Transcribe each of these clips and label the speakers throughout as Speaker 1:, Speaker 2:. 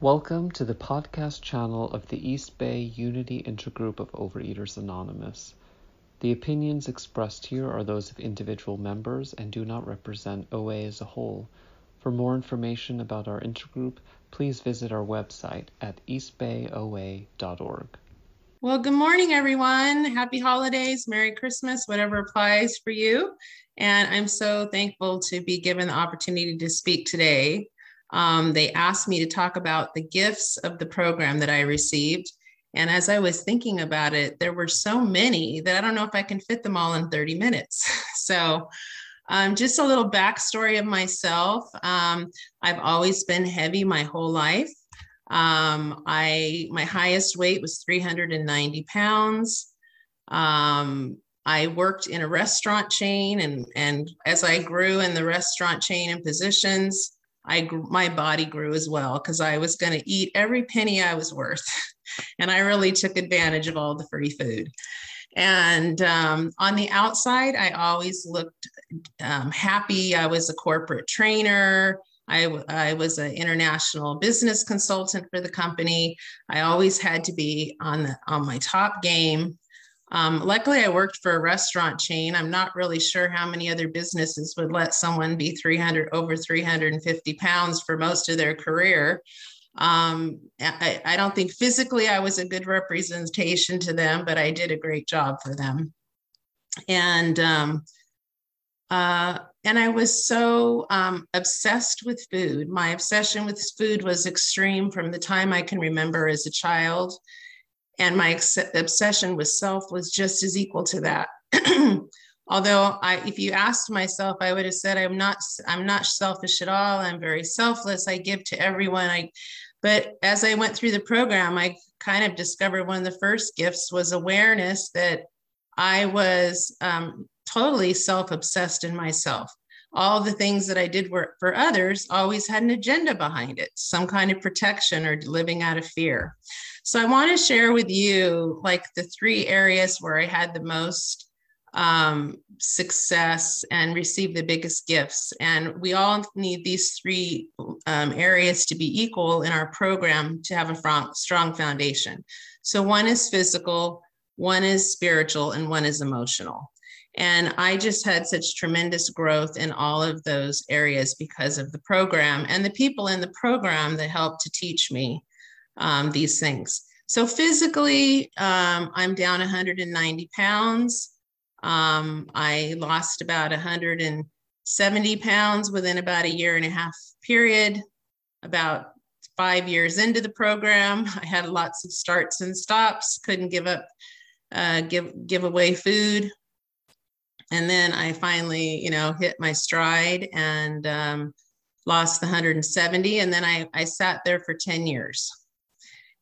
Speaker 1: Welcome to the podcast channel of the East Bay Unity Intergroup of Overeaters Anonymous. The opinions expressed here are those of individual members and do not represent OA as a whole. For more information about our intergroup, please visit our website at eastbayoa.org.
Speaker 2: Well, good morning, everyone. Happy holidays, Merry Christmas, whatever applies for you. And I'm so thankful to be given the opportunity to speak today. Um, they asked me to talk about the gifts of the program that I received. And as I was thinking about it, there were so many that I don't know if I can fit them all in 30 minutes. so, um, just a little backstory of myself. Um, I've always been heavy my whole life. Um, I my highest weight was 390 pounds. Um, I worked in a restaurant chain, and and as I grew in the restaurant chain and positions, I my body grew as well because I was going to eat every penny I was worth, and I really took advantage of all the free food. And um, on the outside, I always looked um, happy. I was a corporate trainer. I, I was an international business consultant for the company. I always had to be on the on my top game. Um, luckily, I worked for a restaurant chain. I'm not really sure how many other businesses would let someone be 300 over 350 pounds for most of their career. Um, I, I don't think physically I was a good representation to them, but I did a great job for them. And um, uh, and I was so um, obsessed with food. My obsession with food was extreme from the time I can remember as a child and my ex- obsession with self was just as equal to that. Although i if you asked myself i would have said i'm not i'm not selfish at all. I'm very selfless. I give to everyone. I but as i went through the program i kind of discovered one of the first gifts was awareness that i was um, totally self-obsessed in myself. All the things that I did work for others always had an agenda behind it, some kind of protection or living out of fear. So I want to share with you like the three areas where I had the most um, success and received the biggest gifts. And we all need these three um, areas to be equal in our program to have a strong foundation. So one is physical, one is spiritual, and one is emotional. And I just had such tremendous growth in all of those areas because of the program and the people in the program that helped to teach me um, these things. So physically, um, I'm down 190 pounds. Um, I lost about 170 pounds within about a year and a half period. About five years into the program, I had lots of starts and stops. Couldn't give up, uh, give give away food and then I finally, you know, hit my stride and um, lost the 170. And then I, I sat there for 10 years.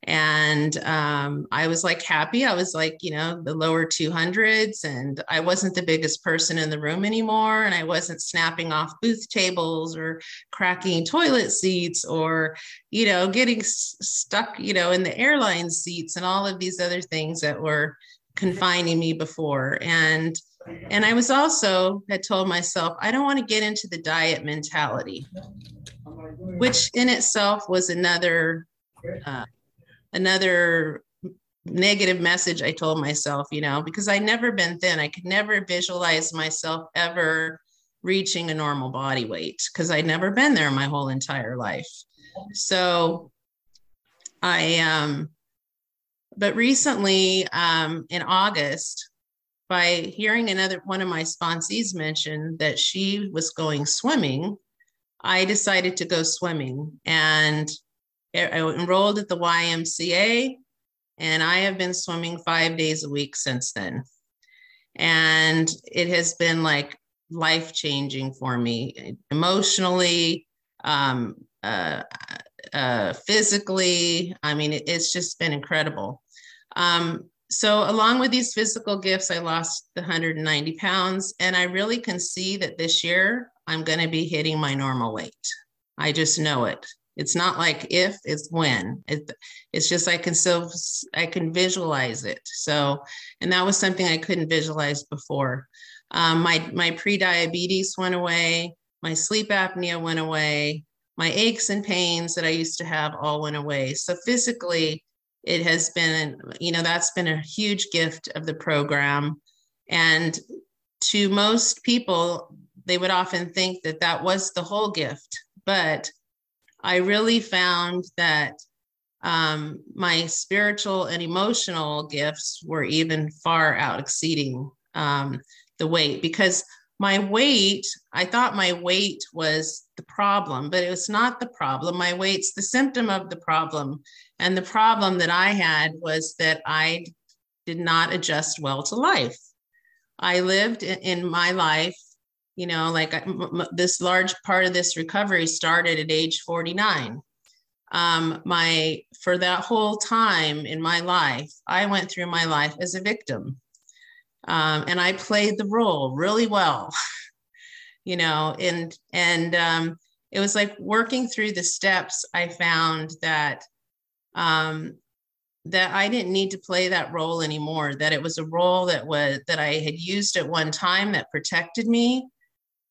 Speaker 2: And um, I was like happy. I was like, you know, the lower 200s, and I wasn't the biggest person in the room anymore. And I wasn't snapping off booth tables or cracking toilet seats or, you know, getting s- stuck, you know, in the airline seats and all of these other things that were confining me before. And and I was also had told myself, I don't want to get into the diet mentality, which in itself was another uh, another negative message I told myself, you know, because I'd never been thin. I could never visualize myself ever reaching a normal body weight because I'd never been there my whole entire life. So I um but recently um in August by hearing another one of my sponsees mention that she was going swimming, I decided to go swimming and I enrolled at the YMCA and I have been swimming five days a week since then. And it has been like life changing for me emotionally, um, uh, uh, physically. I mean, it, it's just been incredible. Um, so along with these physical gifts i lost the 190 pounds and i really can see that this year i'm going to be hitting my normal weight i just know it it's not like if it's when it, it's just i can still i can visualize it so and that was something i couldn't visualize before um, my my pre-diabetes went away my sleep apnea went away my aches and pains that I used to have all went away. So physically, it has been, you know, that's been a huge gift of the program. And to most people, they would often think that that was the whole gift. But I really found that um, my spiritual and emotional gifts were even far out exceeding um, the weight because my weight, I thought my weight was the problem, but it was not the problem. My weight's the symptom of the problem. And the problem that I had was that I did not adjust well to life. I lived in, my life, you know, like this large part of this recovery started at age 49. Um, my for that whole time in my life, I went through my life as a victim um, and I played the role really well, you know, and and um, it was like working through the steps. I found that um, that I didn't need to play that role anymore. That it was a role that was that I had used at one time that protected me,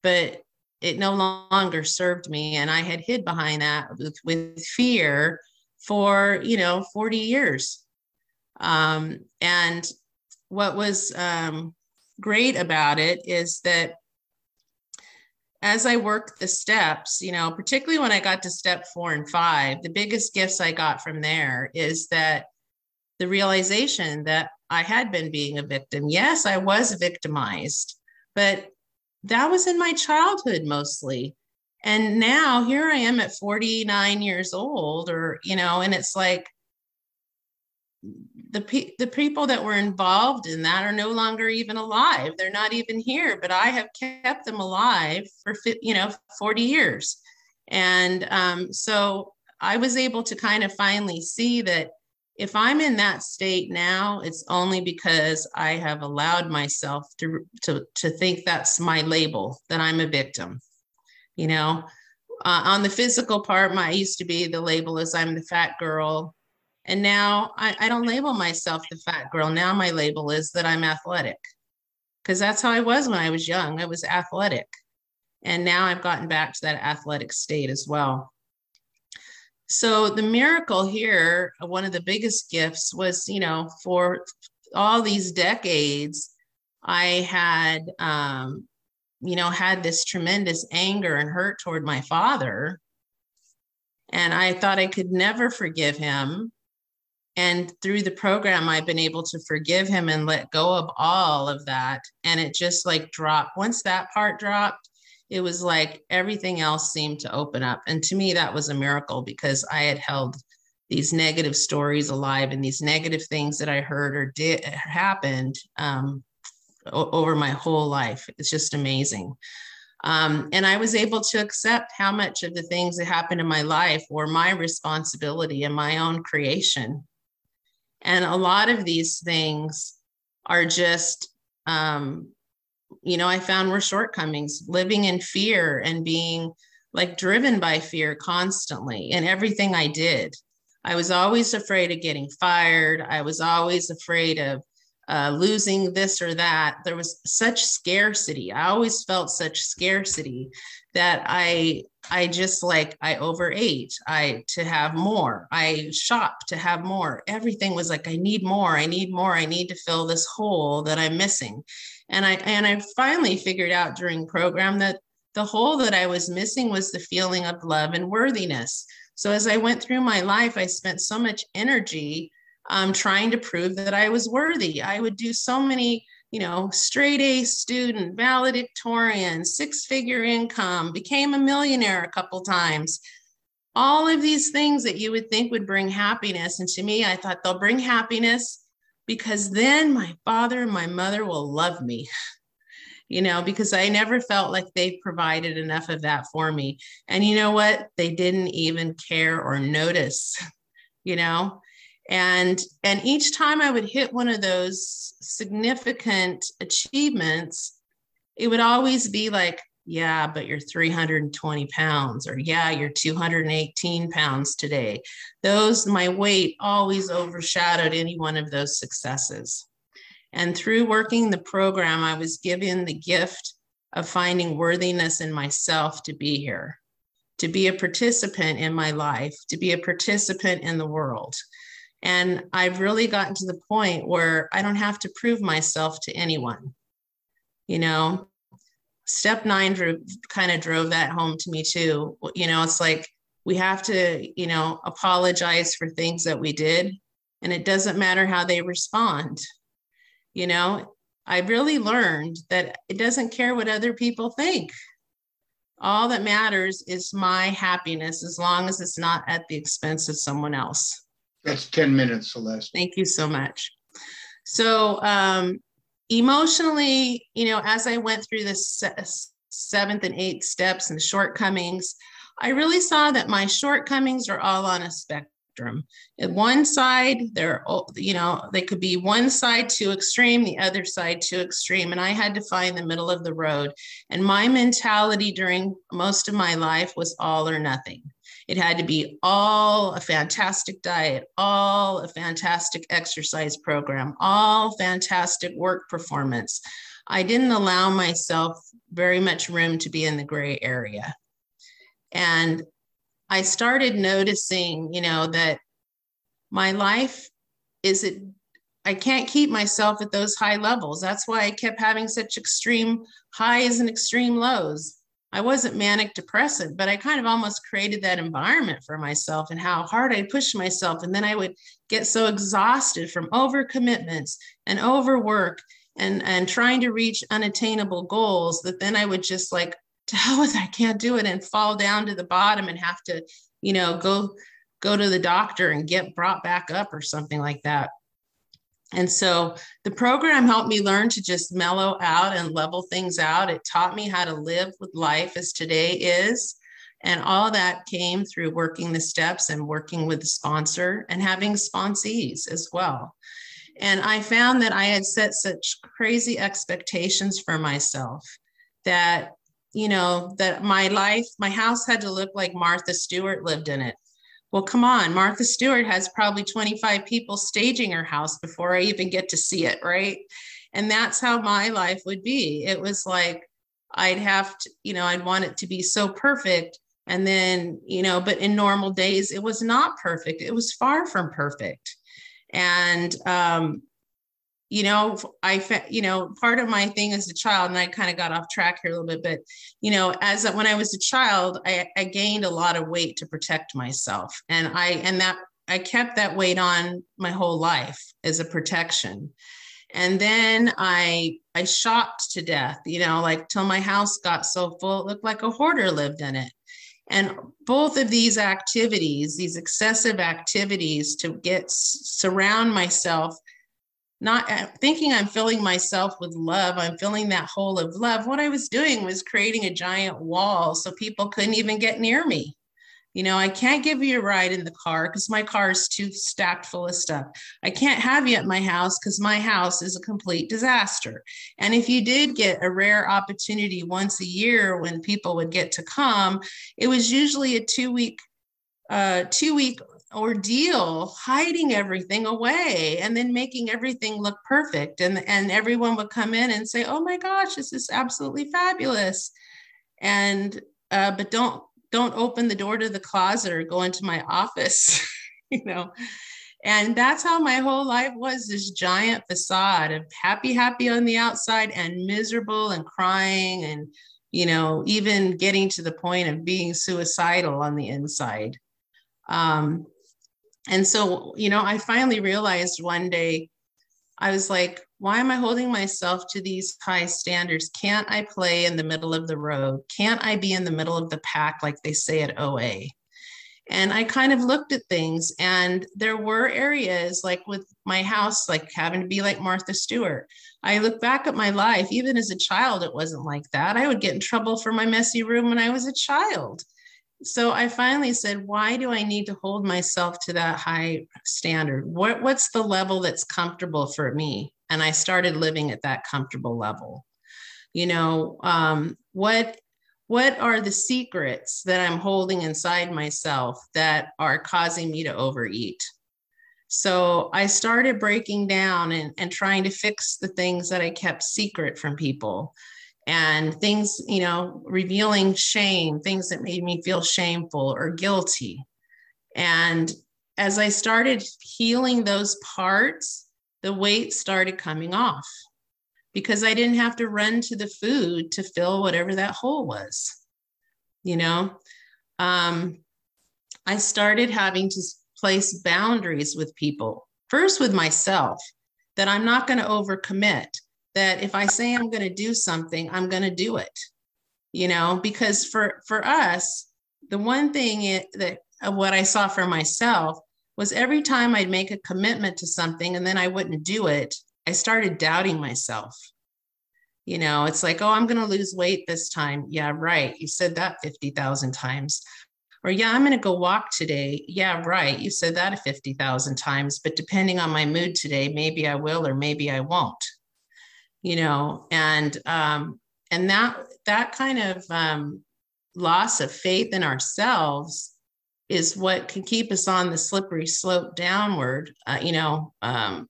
Speaker 2: but it no longer served me, and I had hid behind that with, with fear for you know 40 years. Um, and what was um, great about it is that as I worked the steps, you know, particularly when I got to step four and five, the biggest gifts I got from there is that the realization that I had been being a victim. Yes, I was victimized, but that was in my childhood mostly. And now here I am at 49 years old, or, you know, and it's like, the pe- the people that were involved in that are no longer even alive. They're not even here, but I have kept them alive for you know 40 years, and um, so I was able to kind of finally see that if I'm in that state now, it's only because I have allowed myself to to to think that's my label that I'm a victim. You know, uh, on the physical part, my used to be the label is I'm the fat girl and now I, I don't label myself the fat girl. Now my label is that I'm athletic because that's how I was when I was young. I was athletic. And now I've gotten back to that athletic state as well. So the miracle here, one of the biggest gifts was, you know, for all these decades, I had, um, you know, had this tremendous anger and hurt toward my father. And I thought I could never forgive him and through the program i've been able to forgive him and let go of all of that and it just like dropped once that part dropped it was like everything else seemed to open up. And to me that was a miracle because i had held these negative stories alive and these negative things that i heard or did happened um, o- over my whole life. It's just amazing. Um, and I was able to accept how much of the things that happened in my life were my responsibility and my own creation. And a lot of these things are just, um, you know, I found were shortcomings, living in fear and being like driven by fear constantly in everything I did. I was always afraid of getting fired. I was always afraid of uh, losing this or that. There was such scarcity. I always felt such scarcity that I I just like I overate. I to have more. I shop to have more. Everything was like I need more. I need more. I need to fill this hole that I'm missing. And I and I finally figured out during program that the hole that I was missing was the feeling of love and worthiness. So as I went through my life, I spent so much energy um, trying to prove that I was worthy. I would do so many you know, straight A student, valedictorian, six figure income, became a millionaire a couple times. All of these things that you would think would bring happiness. And to me, I thought they'll bring happiness because then my father and my mother will love me. You know, because I never felt like they provided enough of that for me. And you know what? They didn't even care or notice, you know? And and each time i would hit one of those significant achievements it would always be like yeah but you're 320 pounds or yeah you're 218 pounds today those my weight always overshadowed any one of those successes and through working the program i was given the gift of finding worthiness in myself to be here to be a participant in my life, to be a participant in the world. And I've really gotten to the point where I don't have to prove myself to anyone. You know, step nine drew, kind of drove that home to me too. You know, it's like we have to, you know, apologize for things that we did, and it doesn't matter how they respond. You know, I really learned that it doesn't care what other people think. All that matters is my happiness as long as it's not at the expense of someone else.
Speaker 3: That's 10 minutes, Celeste.
Speaker 2: Thank you so much. So, um, emotionally, you know, as I went through the seventh and eighth steps and shortcomings, I really saw that my shortcomings are all on a spectrum. At one side, they're, you know, they could be one side too extreme, the other side too extreme. And I had to find the middle of the road. And my mentality during most of my life was all or nothing. It had to be all a fantastic diet, all a fantastic exercise program, all fantastic work performance. I didn't allow myself very much room to be in the gray area. And I started noticing, you know, that my life is it I can't keep myself at those high levels. That's why I kept having such extreme highs and extreme lows. I wasn't manic depressive, but I kind of almost created that environment for myself and how hard I pushed myself. And then I would get so exhausted from overcommitments and overwork and, and trying to reach unattainable goals that then I would just like, to hell with I can't do it and fall down to the bottom and have to, you know, go go to the doctor and get brought back up or something like that. And so the program helped me learn to just mellow out and level things out. It taught me how to live with life as today is. And all that came through working the steps and working with the sponsor and having sponsees as well. And I found that I had set such crazy expectations for myself that, you know, that my life, my house had to look like Martha Stewart lived in it. Well, come on, Martha Stewart has probably 25 people staging her house before I even get to see it, right? And that's how my life would be. It was like I'd have to, you know, I'd want it to be so perfect. And then, you know, but in normal days, it was not perfect. It was far from perfect. And um, you know, I, you know, part of my thing as a child, and I kind of got off track here a little bit, but, you know, as when I was a child, I, I gained a lot of weight to protect myself. And I, and that, I kept that weight on my whole life as a protection. And then I, I shopped to death, you know, like till my house got so full, it looked like a hoarder lived in it. And both of these activities, these excessive activities to get surround myself not uh, thinking I'm filling myself with love. I'm filling that hole of love. What I was doing was creating a giant wall so people couldn't even get near me. You know, I can't give you a ride in the car because my car is too stacked full of stuff. I can't have you at my house because my house is a complete disaster. And if you did get a rare opportunity once a year when people would get to come, it was usually a two week uh, two week ordeal hiding everything away and then making everything look perfect and and everyone would come in and say oh my gosh this is absolutely fabulous. And uh, but don't don't open the door to the closet or go into my office you know? And that's how my whole life was this giant facade of happy happy on the outside and miserable and crying and you know even getting to the point of being suicidal on the inside. Um, and so, you know, I finally realized one day, I was like, why am I holding myself to these high standards? Can't I play in the middle of the road? Can't I be in the middle of the pack like they say at OA? And I kind of looked at things, and there were areas like with my house, like having to be like Martha Stewart. I look back at my life, even as a child, it wasn't like that. I would get in trouble for my messy room when I was a child so I finally said, why do I need to hold myself to that high standard? What, what's the level that's comfortable for me? And I started living at that comfortable level. You know, um, what what are the secrets that I'm holding inside myself that are causing me to overeat? So I started breaking down and, and trying to fix the things that I kept secret from people and things, you know, revealing shame, things that made me feel shameful or guilty. And as I started healing those parts, the weight started coming off because I didn't have to run to the food to fill whatever that hole was. You know, um, I started having to place boundaries with people, first with myself, that I'm not going to overcommit, that if I say I'm going to do something, I'm going to do it. You know, because for for us, the one thing it, that uh, what I saw for myself was every time I'd make a commitment to something and then I wouldn't do it, I started doubting myself. You know, it's like, oh, I'm going to lose weight this time. Yeah, right. You said that 50,000 times. Or, yeah, I'm going to go walk today. Yeah, right. You said that 50,000 times. But depending on my mood today, maybe I will or maybe I won't. You know, and, um, and that, that kind of um, loss of faith in ourselves is what can keep us on the slippery slope downward, uh, you know, um,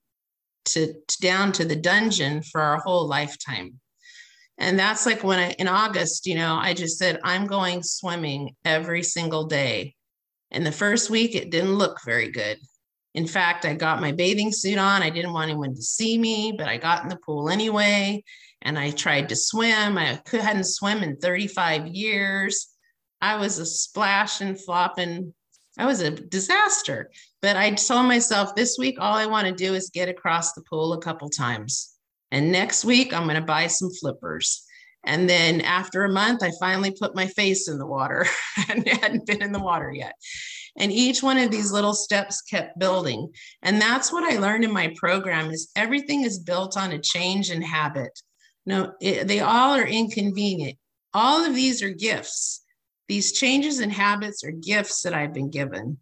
Speaker 2: to, to down to the dungeon for our whole lifetime. And that's like when I, in August, you know, I just said, I'm going swimming every single day. And the first week, it didn't look very good. In fact, I got my bathing suit on. I didn't want anyone to see me, but I got in the pool anyway. And I tried to swim. I hadn't swum in 35 years. I was a splashing, flopping. I was a disaster. But I told myself this week, all I want to do is get across the pool a couple times. And next week, I'm going to buy some flippers. And then after a month, I finally put my face in the water and hadn't been in the water yet. And each one of these little steps kept building. And that's what I learned in my program is everything is built on a change in habit. No, it, they all are inconvenient. All of these are gifts. These changes in habits are gifts that I've been given.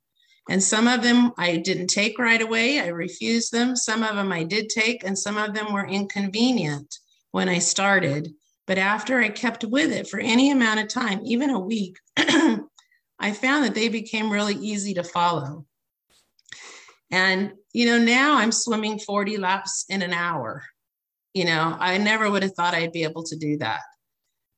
Speaker 2: And some of them I didn't take right away. I refused them. Some of them I did take, and some of them were inconvenient when I started. But after I kept with it for any amount of time, even a week, I found that they became really easy to follow. And, you know, now I'm swimming 40 laps in an hour. You know, I never would have thought I'd be able to do that.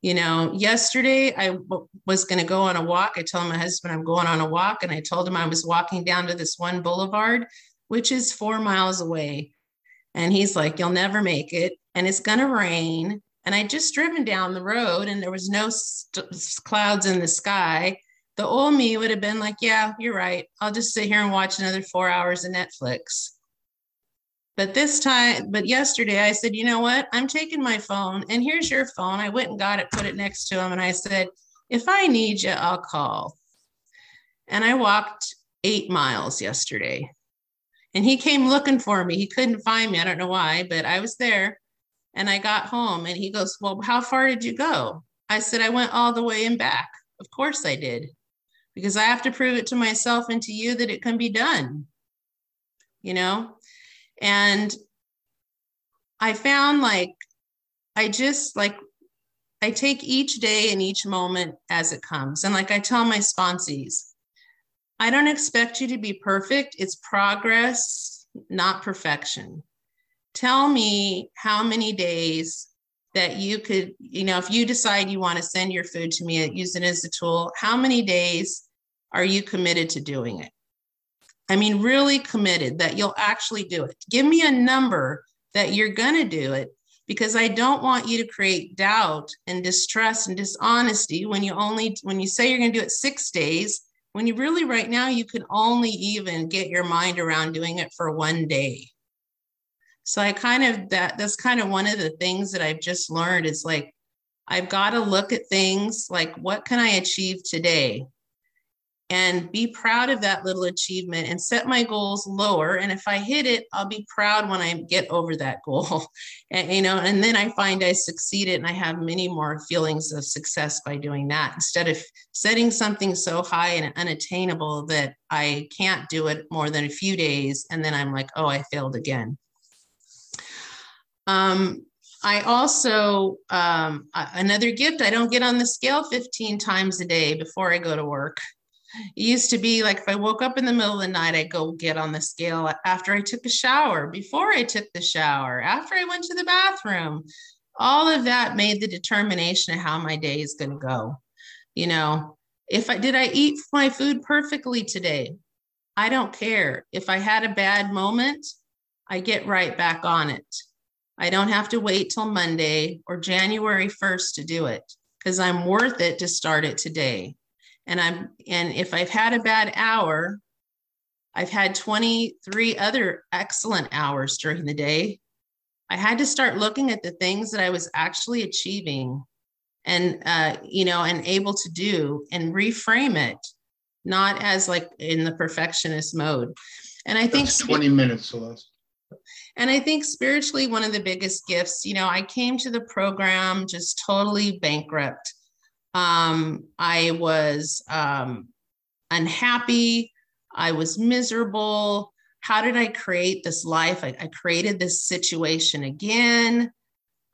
Speaker 2: You know, yesterday I w- was going to go on a walk. I told my husband I'm going on a walk, and I told him I was walking down to this one boulevard, which is four miles away. And he's like, You'll never make it, and it's going to rain. And I just driven down the road, and there was no st- clouds in the sky. The old me would have been like, Yeah, you're right. I'll just sit here and watch another four hours of Netflix. But this time, but yesterday I said, you know what? I'm taking my phone and here's your phone. I went and got it, put it next to him, and I said, if I need you, I'll call. And I walked eight miles yesterday. And he came looking for me. He couldn't find me. I don't know why, but I was there. And I got home and he goes, Well, how far did you go? I said, I went all the way and back. Of course I did, because I have to prove it to myself and to you that it can be done. You know, and I found like, I just like, I take each day and each moment as it comes. And like I tell my sponsees, I don't expect you to be perfect. It's progress, not perfection. Tell me how many days that you could, you know, if you decide you want to send your food to me, use it as a tool, how many days are you committed to doing it? I mean, really committed that you'll actually do it. Give me a number that you're going to do it because I don't want you to create doubt and distrust and dishonesty when you only when you say you're going to do it 6 days when you really right now you can only even get your mind around doing it for one day. So I kind of that that's kind of one of the things that I've just learned is like I've got to look at things like what can I achieve today? and be proud of that little achievement and set my goals lower. And if i hit it i'll be proud when i get over that goal. And, you know and then i find i succeeded and i have many more feelings of success by doing that instead of setting something so high and unattainable that i can't do it more than a few days and then i'm like oh i failed again um, I also, um, another gift, I don't get on the scale 15 times a day before I go to work. It used to be like if I woke up in the middle of the night, I'd go get on the scale after I took a shower, before I took the shower, after I went to the bathroom. all of that made the determination of how my day is going to go. You know, if I did I eat my food perfectly today? I don't care. If I had a bad moment, I get right back on it. I don't have to wait till Monday or January 1st to do it because I'm worth it to start it today. And I'm and if I've had a bad hour, I've had 23 other excellent hours during the day. I had to start looking at the things that I was actually achieving and uh, you know and able to do and reframe it not as like in the perfectionist mode and i think
Speaker 3: 20 minutes celeste
Speaker 2: and i think spiritually one of the biggest gifts you know i came to the program just totally bankrupt. Um, i was um, unhappy. I was miserable. How did i create this life? I, I created this situation again.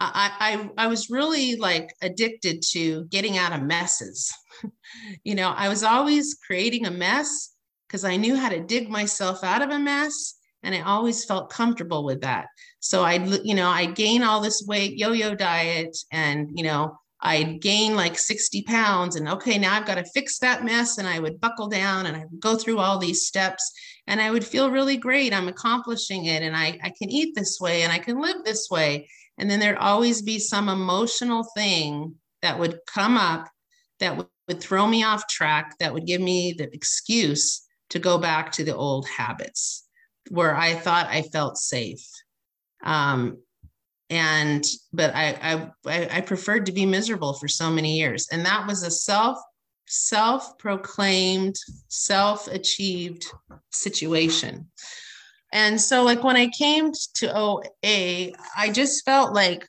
Speaker 2: I, I, I was really like addicted to getting out of messes. you know, I was always creating a mess because I knew how to dig myself out of a mess and I always felt comfortable with that. So I'd, you know, I'd gain all this weight, yo-yo diet, and you know, I'd gain like 60 pounds, and okay, now I've got to fix that mess. And I would buckle down and I would go through all these steps, and I would feel really great. I'm accomplishing it, and I, I can eat this way and I can live this way. And then there'd always be some emotional thing that would come up that would, would throw me off track, that would give me the excuse to go back to the old habits where I thought I felt safe. Um, and but I, I I preferred to be miserable for so many years, and that was a self self proclaimed self achieved situation. And so, like, when I came to OA, I just felt like,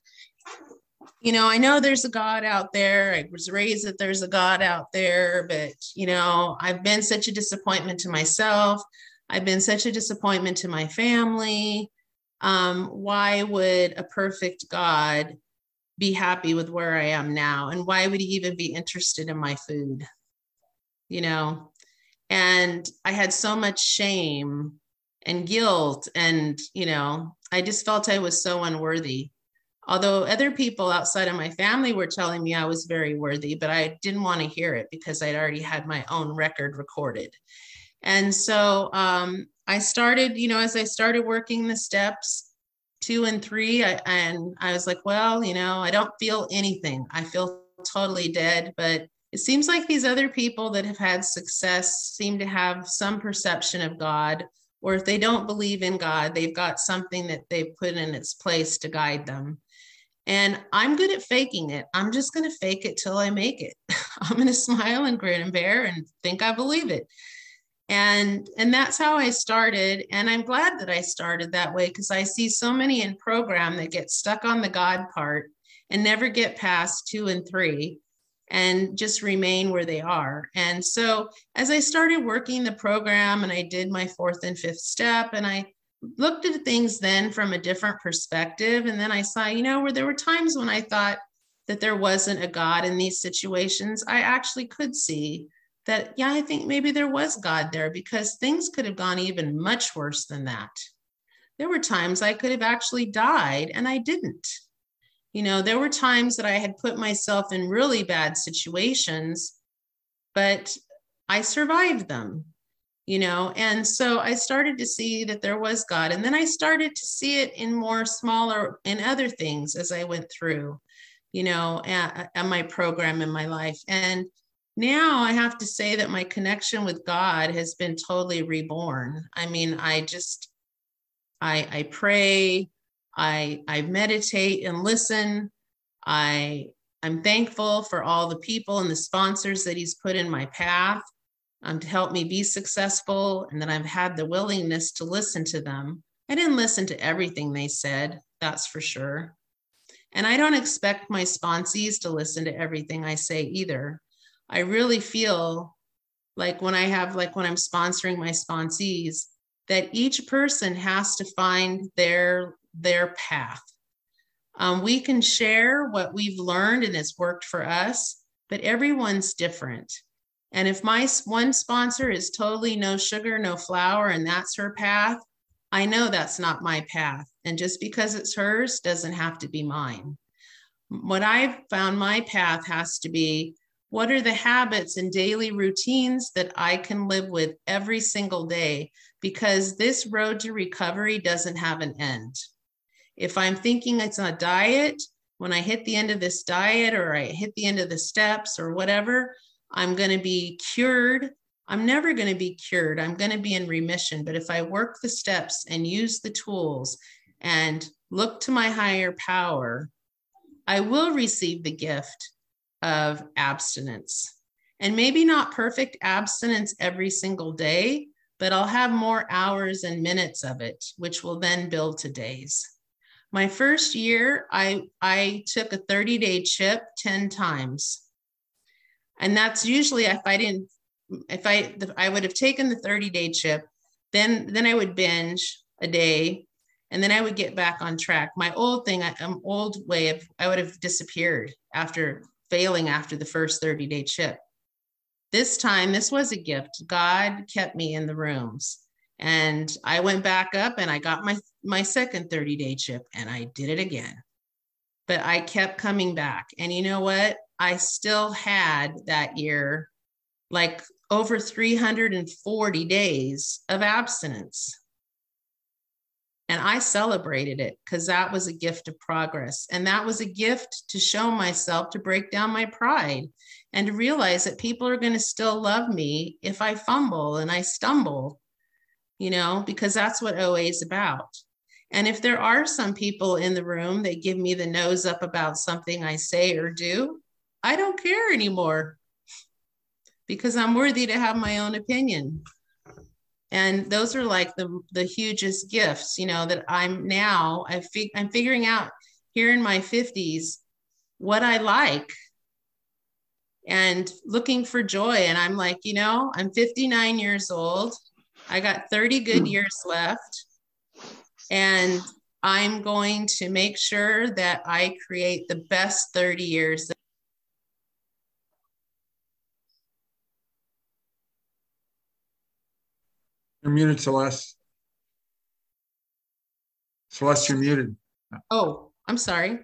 Speaker 2: you know, I know there's a God out there. I was raised that there's a God out there, but, you know, I've been such a disappointment to myself. I've been such a disappointment to my family. Um, why would a perfect God be happy with where I am now? And why would he even be interested in my food? You know, and I had so much shame and guilt and you know i just felt i was so unworthy although other people outside of my family were telling me i was very worthy but i didn't want to hear it because i'd already had my own record recorded and so um, i started you know as i started working the steps two and three I, and i was like well you know i don't feel anything i feel totally dead but it seems like these other people that have had success seem to have some perception of god or if they don't believe in God, they've got something that they've put in its place to guide them. And I'm good at faking it. I'm just going to fake it till I make it. I'm going to smile and grin and bear and think I believe it. And and that's how I started and I'm glad that I started that way because I see so many in program that get stuck on the God part and never get past 2 and 3 and just remain where they are. And so as I started working the program and I did my fourth and fifth step and I looked at things then from a different perspective and then I saw, you know, where there were times when I thought that there wasn't a God in these situations, I actually could see that yeah, I think maybe there was God there because things could have gone even much worse than that. There were times I could have actually died and I didn't you know, there were times that I had put myself in really bad situations, but I survived them, you know. And so I started to see that there was God. And then I started to see it in more smaller in other things as I went through, you know, at, at my program in my life. And now I have to say that my connection with God has been totally reborn. I mean, I just I I pray, I, I meditate and listen. I, I'm thankful for all the people and the sponsors that he's put in my path um, to help me be successful and that I've had the willingness to listen to them. I didn't listen to everything they said, that's for sure. And I don't expect my sponsees to listen to everything I say either. I really feel like when I have, like when I'm sponsoring my sponsees, that each person has to find their their path. Um, we can share what we've learned and it's worked for us, but everyone's different. And if my one sponsor is totally no sugar, no flour, and that's her path, I know that's not my path. And just because it's hers doesn't have to be mine. what I've found my path has to be what are the habits and daily routines that I can live with every single day? Because this road to recovery doesn't have an end. If I'm thinking it's a diet, when I hit the end of this diet or I hit the end of the steps or whatever, I'm going to be cured. I'm never going to be cured. I'm going to be in remission. But if I work the steps and use the tools and look to my higher power, I will receive the gift of abstinence. And maybe not perfect abstinence every single day, but I'll have more hours and minutes of it, which will then build to days. My first year, I, I took a 30 day chip 10 times. And that's usually if I didn't, if I, I would have taken the 30 day chip, then, then I would binge a day and then I would get back on track. My old thing, I, um, old way of, I would have disappeared after failing after the first 30 day chip. This time, this was a gift. God kept me in the rooms. And I went back up and I got my, my second 30 day chip and I did it again. But I kept coming back. And you know what? I still had that year like over 340 days of abstinence. And I celebrated it because that was a gift of progress. And that was a gift to show myself to break down my pride and to realize that people are going to still love me if I fumble and I stumble, you know, because that's what OA is about. And if there are some people in the room that give me the nose up about something I say or do, I don't care anymore because I'm worthy to have my own opinion and those are like the the hugest gifts you know that i'm now I fig- i'm figuring out here in my 50s what i like and looking for joy. And i'm like you know i'm 59 years old. I got 30 good hmm. years left. And i'm going to make sure that i create the best 30 years
Speaker 4: You're muted, Celeste. Celeste, you're muted.
Speaker 2: Oh, I'm sorry.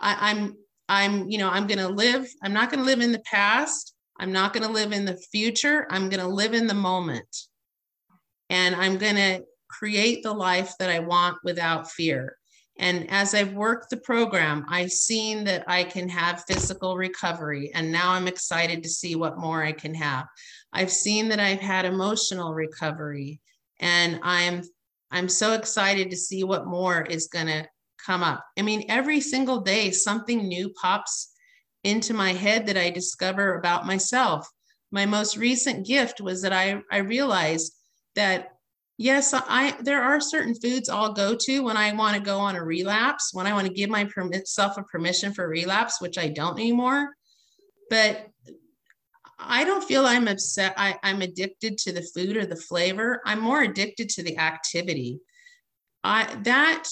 Speaker 2: I, I'm I'm, you know, I'm gonna live, I'm not gonna live in the past. I'm not gonna live in the future. I'm gonna live in the moment. And I'm gonna create the life that I want without fear. And as I've worked the program, I've seen that I can have physical recovery. And now I'm excited to see what more I can have. I've seen that I've had emotional recovery. And I'm I'm so excited to see what more is going to come up. I mean, every single day, something new pops into my head that I discover about myself. My most recent gift was that I, I realized that yes i there are certain foods i'll go to when i want to go on a relapse when i want to give myself a permission for relapse which i don't anymore. But i don't feel i'm upset I, i'm addicted to the food or the flavor. I'm more addicted to the activity. I that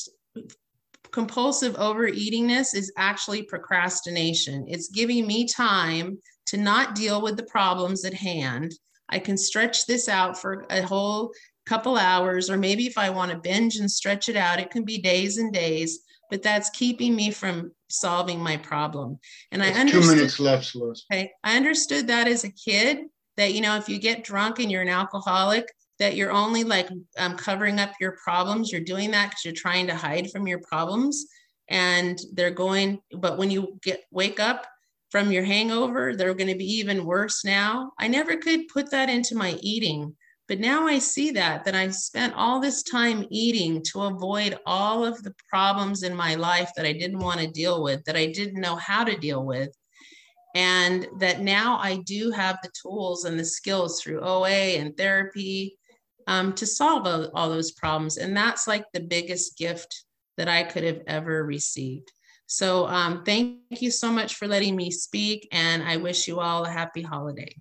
Speaker 2: compulsive overeatingness is actually procrastination. It's giving me time to not deal with the problems at hand. I can stretch this out for a whole couple hours, or maybe if I want to binge and stretch it out, it can be days and days, but that's keeping me from solving my problem. And
Speaker 3: That's
Speaker 2: I understood.
Speaker 3: Two minutes left, Celeste.
Speaker 2: Okay. I understood that as a kid that, you know, if you get drunk and you're an alcoholic, that you're only like um, covering up your problems. You're doing that because you're trying to hide from your problems. And they're going, but when you get wake up from your hangover, they're going to be even worse now. I never could put that into my eating. But now I see that, that I spent all this time eating to avoid all of the problems in my life that I didn't want to deal with, that I didn't know how to deal with. And that now I do have the tools and the skills through OA and therapy um, to solve all, all those problems. And that's like the biggest gift that I could have ever received. So um, thank you so much for letting me speak, and I wish you all a happy holiday.